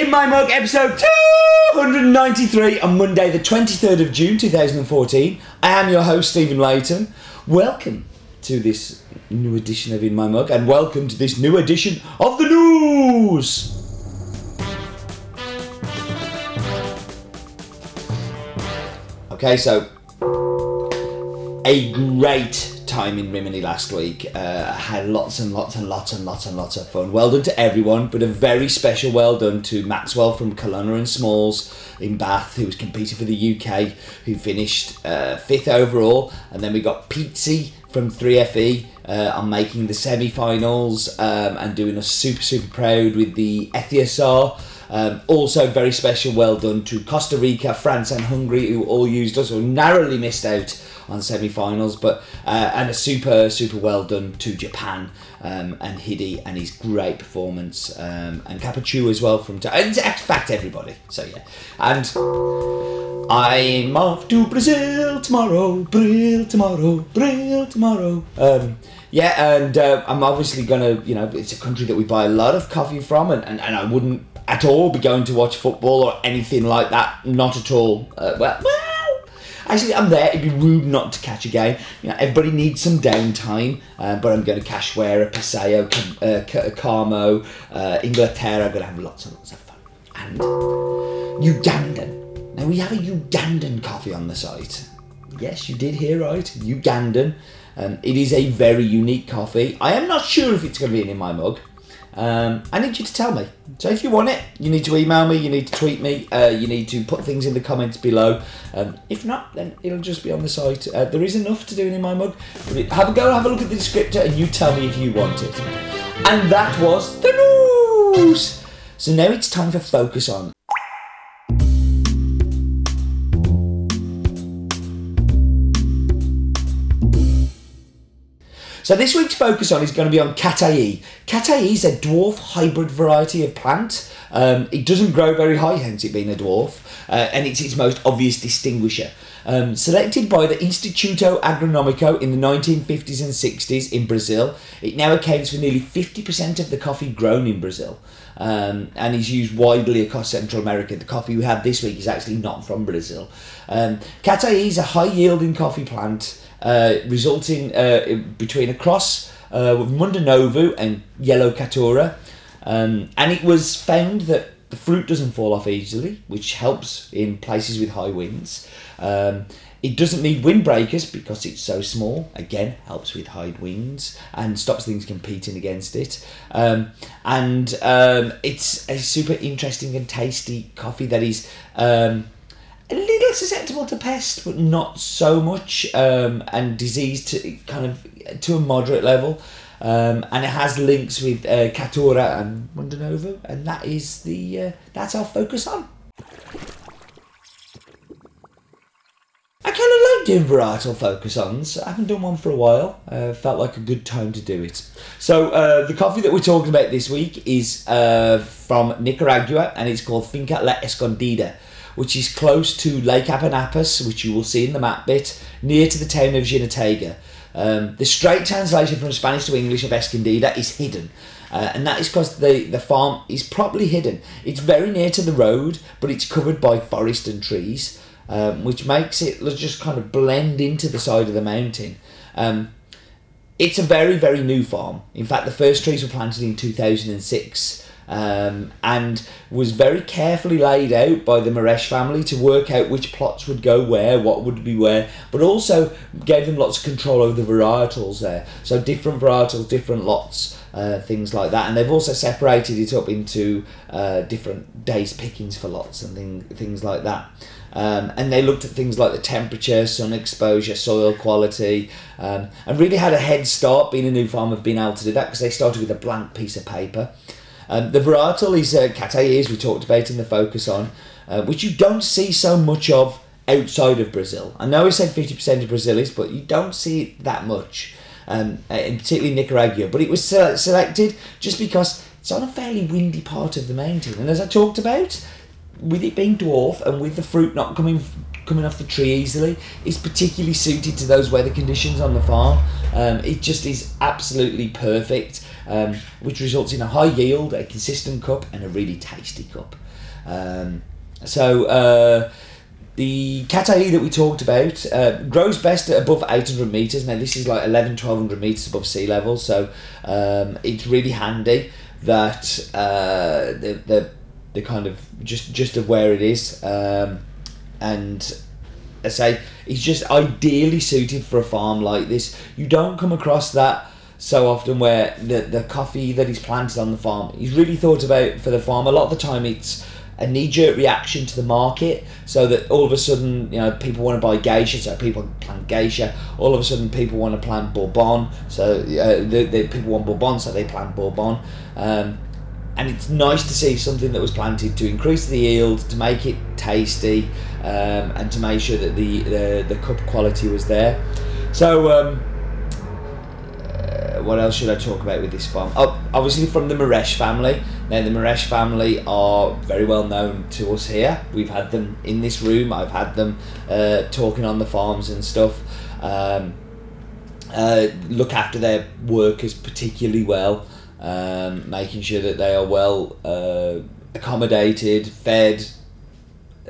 In My Mug episode 293 on Monday, the 23rd of June 2014. I am your host, Stephen Leighton. Welcome to this new edition of In My Mug, and welcome to this new edition of the news. Okay, so a great time in Rimini last week. Uh, had lots and lots and lots and lots and lots of fun. Well done to everyone, but a very special well done to Maxwell from Colonna and Smalls in Bath, who was competing for the UK, who finished uh, fifth overall. And then we got Pizzi from 3FE uh, on making the semi-finals um, and doing us super super proud with the Ethiosar. Um, also, very special well done to Costa Rica, France, and Hungary, who all used us or narrowly missed out on semi-finals. But uh, and a super super well done to Japan um, and Hidi and his great performance um, and Capuchu as well from and in fact everybody. So yeah, and. I'm off to Brazil tomorrow, Brazil tomorrow, Brazil tomorrow. Um, yeah, and uh, I'm obviously gonna, you know, it's a country that we buy a lot of coffee from, and, and, and I wouldn't at all be going to watch football or anything like that. Not at all. Uh, well, well, actually, I'm there. It'd be rude not to catch a game. You know, everybody needs some downtime, uh, but I'm going to Cachoeira, Passeio, uh, Carmo, uh, Inglaterra. I'm going to have lots and lots of fun. And Ugandan. Now we have a Ugandan coffee on the site. Yes, you did hear right. Ugandan. Um, it is a very unique coffee. I am not sure if it's going to be in my mug. Um, I need you to tell me. So if you want it, you need to email me, you need to tweet me, uh, you need to put things in the comments below. Um, if not, then it'll just be on the site. Uh, there is enough to do in my mug. Have a go, have a look at the descriptor, and you tell me if you want it. And that was the news. So now it's time for focus on. So this week's focus on is going to be on Katai. Katai is a dwarf hybrid variety of plant. Um, it doesn't grow very high, hence it being a dwarf, uh, and it's its most obvious distinguisher. Um, selected by the Instituto Agronomico in the 1950s and 60s in Brazil, it now accounts for nearly 50% of the coffee grown in Brazil. Um, and is used widely across Central America. The coffee we have this week is actually not from Brazil. Um, is a high yielding coffee plant uh, resulting uh, between a cross uh, with Mundo Novo and Yellow Caturra. Um, and it was found that the fruit doesn't fall off easily, which helps in places with high winds. Um, it doesn't need windbreakers because it's so small. Again, helps with high winds and stops things competing against it. Um, and um, it's a super interesting and tasty coffee that is um, a little susceptible to pest, but not so much, um, and disease to kind of to a moderate level. Um, and it has links with uh, Caturra and Mundo Novo, and that is the uh, that's our focus on. I kind of like doing varietal focus ons. I haven't done one for a while. Uh, felt like a good time to do it. So uh, the coffee that we're talking about this week is uh, from Nicaragua, and it's called Finca La Escondida which is close to Lake Apanapas, which you will see in the map bit, near to the town of Jinotega. Um, the straight translation from Spanish to English of Escondida is hidden. Uh, and that is because the, the farm is properly hidden. It's very near to the road, but it's covered by forest and trees, um, which makes it just kind of blend into the side of the mountain. Um, it's a very, very new farm. In fact, the first trees were planted in 2006 um, and was very carefully laid out by the Mierisch family to work out which plots would go where, what would be where, but also gave them lots of control over the varietals there. So different varietals, different lots. Uh, things like that, and they've also separated it up into uh, different days pickings for lots and thing, things like that. Um, and they looked at things like the temperature, sun exposure, soil quality, um, and really had a head start being a new farm of being able to do that because they started with a blank piece of paper. Um, the varietal is uh, Catays, we talked about in the focus on, uh, which you don't see so much of outside of Brazil. I know we said 50% of Brazil is, but you don't see it that much, um, uh, in particularly Nicaragua. But it was selected just because it's on a fairly windy part of the mountain. And as I talked about, with it being dwarf and with the fruit not coming coming off the tree easily. It's particularly suited to those weather conditions on the farm. Um, it just is absolutely perfect, um, which results in a high yield, a consistent cup, and a really tasty cup. Um, so. Uh, the Catai that we talked about uh, grows best at above 800 meters. Now, this is like 11 1200 meters above sea level, so um, it's really handy that uh, the, the, the kind of just just of where it is. Um, and I say it's just ideally suited for a farm like this. You don't come across that so often where the, the coffee that is planted on the farm he's really thought about for the farm. A lot of the time it's a knee-jerk reaction to the market so that all of a sudden you know people want to buy geisha so people plant geisha. All of a sudden people want to plant bourbon so uh, the, the people want bourbon so they plant bourbon. Um, and it's nice to see something that was planted to increase the yield to make it tasty um, and to make sure that the, the, the cup quality was there. So um, what else should I talk about with this farm? Oh, obviously from the Mierisch family. Now the Mierisch family are very well known to us here. We've had them in this room. I've had them uh, talking on the farms and stuff. Um, uh, look after their workers particularly well, um, making sure that they are well uh, accommodated, fed,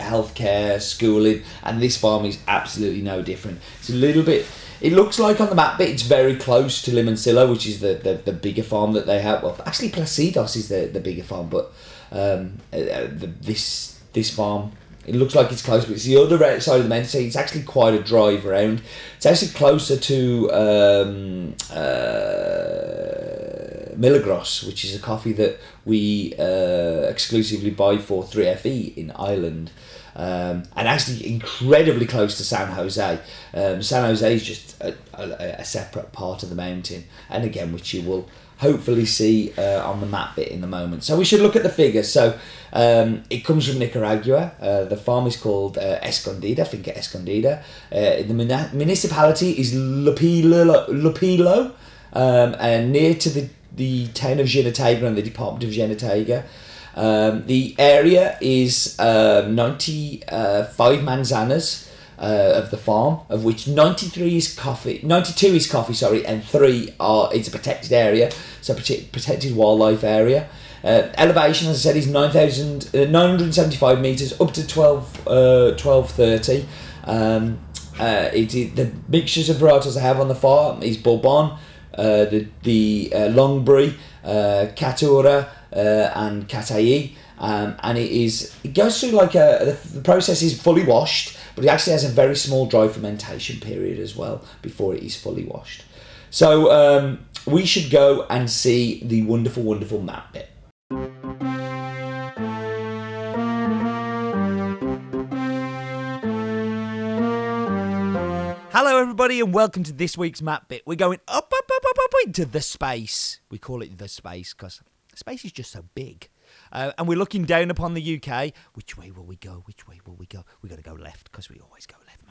healthcare, schooling, and this farm is absolutely no different. It's a little bit it looks like on the map, but it's very close to Limoncillo, which is the, the, the bigger farm that they have. Well, actually, Placidos is the, the bigger farm, but um, uh, uh, the, this this farm it looks like it's close, but it's the other side of the mountain. So it's actually quite a drive around. It's actually closer to um, uh, Milagros, which is a coffee that we uh, exclusively buy for 3FE in Ireland um, and actually incredibly close to San Jose. Um, San Jose is just a, a, a, separate part of the mountain, and again, which you will hopefully see uh, on the map bit in the moment. So we should look at the figures. So um, it comes from Nicaragua. Uh, the farm is called uh, Escondida, Finca Escondida. Uh, the municipality is Lupilo, Lupilo um, and near to the, the town of Jinotega and the department of Jinotega. Um, the area is uh, 95 manzanas uh, of the farm, of which 93 is coffee, 92 is coffee, sorry, and three are it's a protected area, so protected wildlife area. Uh, elevation, as I said, is 9,000, uh, 975 meters up to 12, uh, 1230. Um, uh, it is, the mixtures of varietals I have on the farm is Bourbon, uh, the the uh, Longbri, uh, Caturra, uh, and Catai. Um, and it is it goes through like a the, the process is fully washed, but it actually has a very small dry fermentation period as well before it is fully washed. So um, we should go and see the wonderful, wonderful map bit. Hello, everybody, and welcome to this week's map bit. We're going up into the space. We call it the space because Space is just so big. Uh, and we're looking down upon the UK. Which way will we go? Which way will we go? We're going to go left because we always go left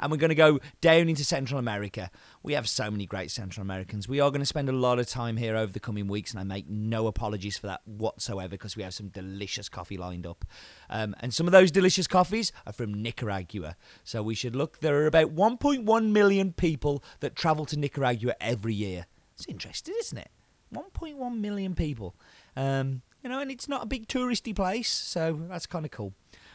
And we're going to go down into Central America. We have so many great Central Americans. We are going to spend a lot of time here over the coming weeks, and I make no apologies for that whatsoever because we have some delicious coffee lined up. Um, and some of those delicious coffees are from Nicaragua. So we should look. There are about 1.1 million people that travel to Nicaragua every year. It's interesting, isn't it? 1.1 million people. Um, you know, and it's not a big touristy place, so that's kind of cool.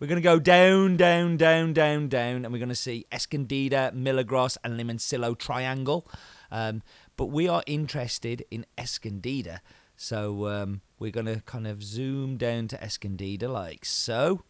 We're going to go down, down, down, down, down, and we're going to see Escondida, Milagros, and Limoncillo Triangle. Um, but we are interested in Escondida, so um, we're going to kind of zoom down to Escondida like so.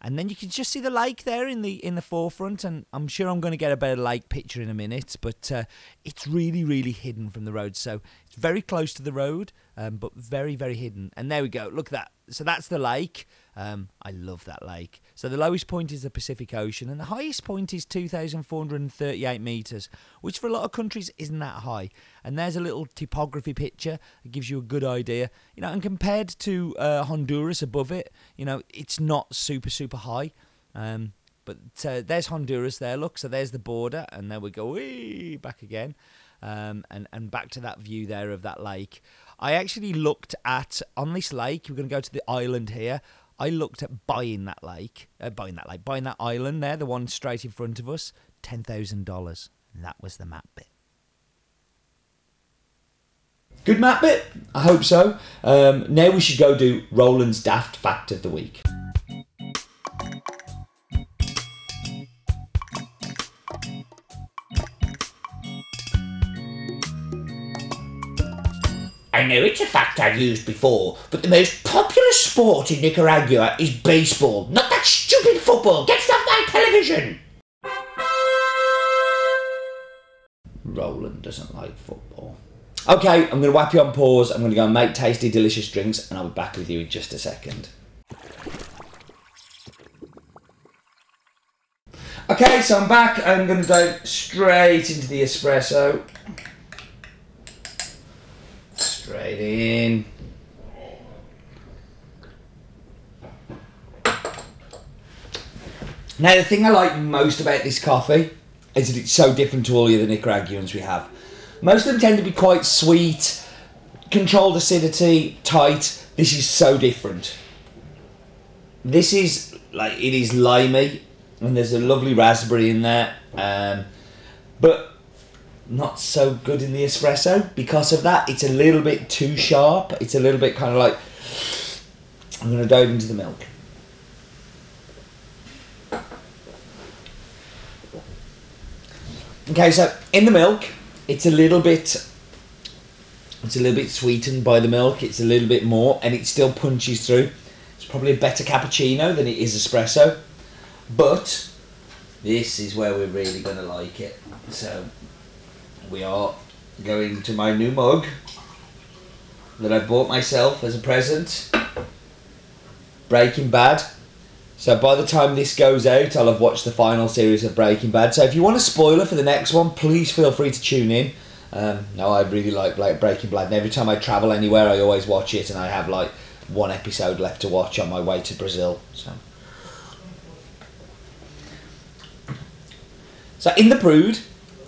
And then you can just see the lake there in the in the forefront and i'm sure i'm going to get a better lake picture in a minute but uh, it's really really hidden from the road. So very close to the road um, but very very hidden and there we go look at that so that's the lake um, I love that lake. So the lowest point is the Pacific Ocean, and the highest point is 2,438 metres, which for a lot of countries isn't that high. And there's a little topography picture that gives you a good idea. You know, and compared to uh, Honduras above it, you know, it's not super super high. Um, but uh, there's Honduras there. Look, so there's the border, and there we go, wee, back again, um, and and back to that view there of that lake. I actually looked at on this lake. We're going to go to the island here. I looked at buying that lake, uh, buying that lake, buying that island there, the one straight in front of us, ten thousand dollars. That was the map bit. Good map bit? I hope so. Um, now we should go do Roland's Daft Fact of the Week. I know it's a fact I've used before, but the most popular sport in Nicaragua is baseball, not that stupid football. Get off my television! Roland doesn't like football. Okay, I'm going to whap you on pause. I'm going to go and make tasty, delicious drinks, and I'll be back with you in just a second. Okay, so I'm back. I'm going to dive straight into the espresso. Straight in. Now, the thing I like most about this coffee is that it's so different to all the other Nicaraguans we have. Most of them tend to be quite sweet, controlled acidity, tight. This is so different. This is like it is limey, and there's a lovely raspberry in there, um, but not so good in the espresso because of that. It's a little bit too sharp. It's a little bit kind of like I'm going to dive into the milk. Okay, so in the milk, it's a little bit it's a little bit sweetened by the milk. It's a little bit more, and it still punches through. It's probably a better cappuccino than it is espresso, but this is where we're really going to like it. So we are going to my new mug that I bought myself as a present. Breaking Bad. So by the time this goes out, I'll have watched the final series of Breaking Bad. So if you want a spoiler for the next one, please feel free to tune in. Um, no, I really like Breaking Bad, and every time I travel anywhere, I always watch it, and I have like one episode left to watch on my way to Brazil. So, so in the brood,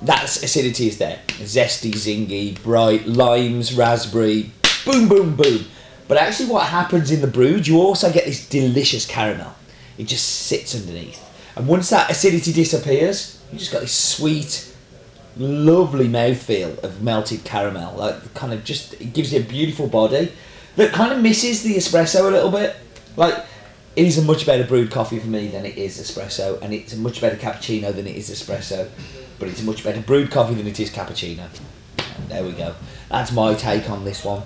that acidity is there, zesty, zingy, bright limes, raspberry, boom, boom, boom. But actually, what happens in the brood, you also get this delicious caramel. It just sits underneath, and once that acidity disappears, you just got this sweet lovely mouthfeel of melted caramel. Like kind of just it gives you a beautiful body that kind of misses the espresso a little bit. Like it is a much better brewed coffee for me than it is espresso, and it's a much better cappuccino than it is espresso. But it's a much better brewed coffee than it is cappuccino. And there we go. That's my take on this one.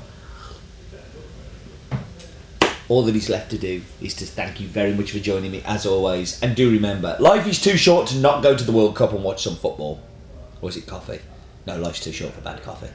All that is left to do is to thank you very much for joining me as always. And do remember, life is too short to not go to the World Cup and watch some football. Or is it coffee? No, life's too short for bad coffee.